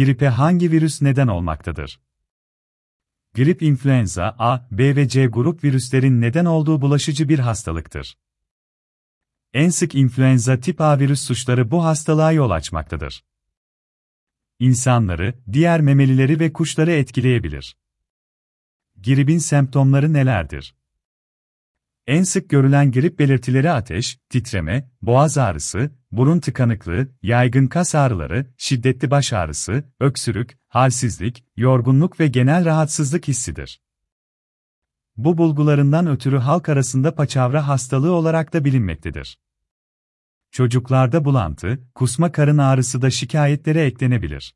Gripe hangi virüs neden olmaktadır? Grip influenza A, B ve C grup virüslerin neden olduğu bulaşıcı bir hastalıktır. En sık influenza tip A virüs suçları bu hastalığa yol açmaktadır. İnsanları, diğer memelileri ve kuşları etkileyebilir. Gripin semptomları nelerdir? En sık görülen grip belirtileri ateş, titreme, boğaz ağrısı, burun tıkanıklığı, yaygın kas ağrıları, şiddetli baş ağrısı, öksürük, halsizlik, yorgunluk ve genel rahatsızlık hissidir. Bu bulgularından ötürü halk arasında paçavra hastalığı olarak da bilinmektedir. Çocuklarda bulantı, kusma karın ağrısı da şikayetlere eklenebilir.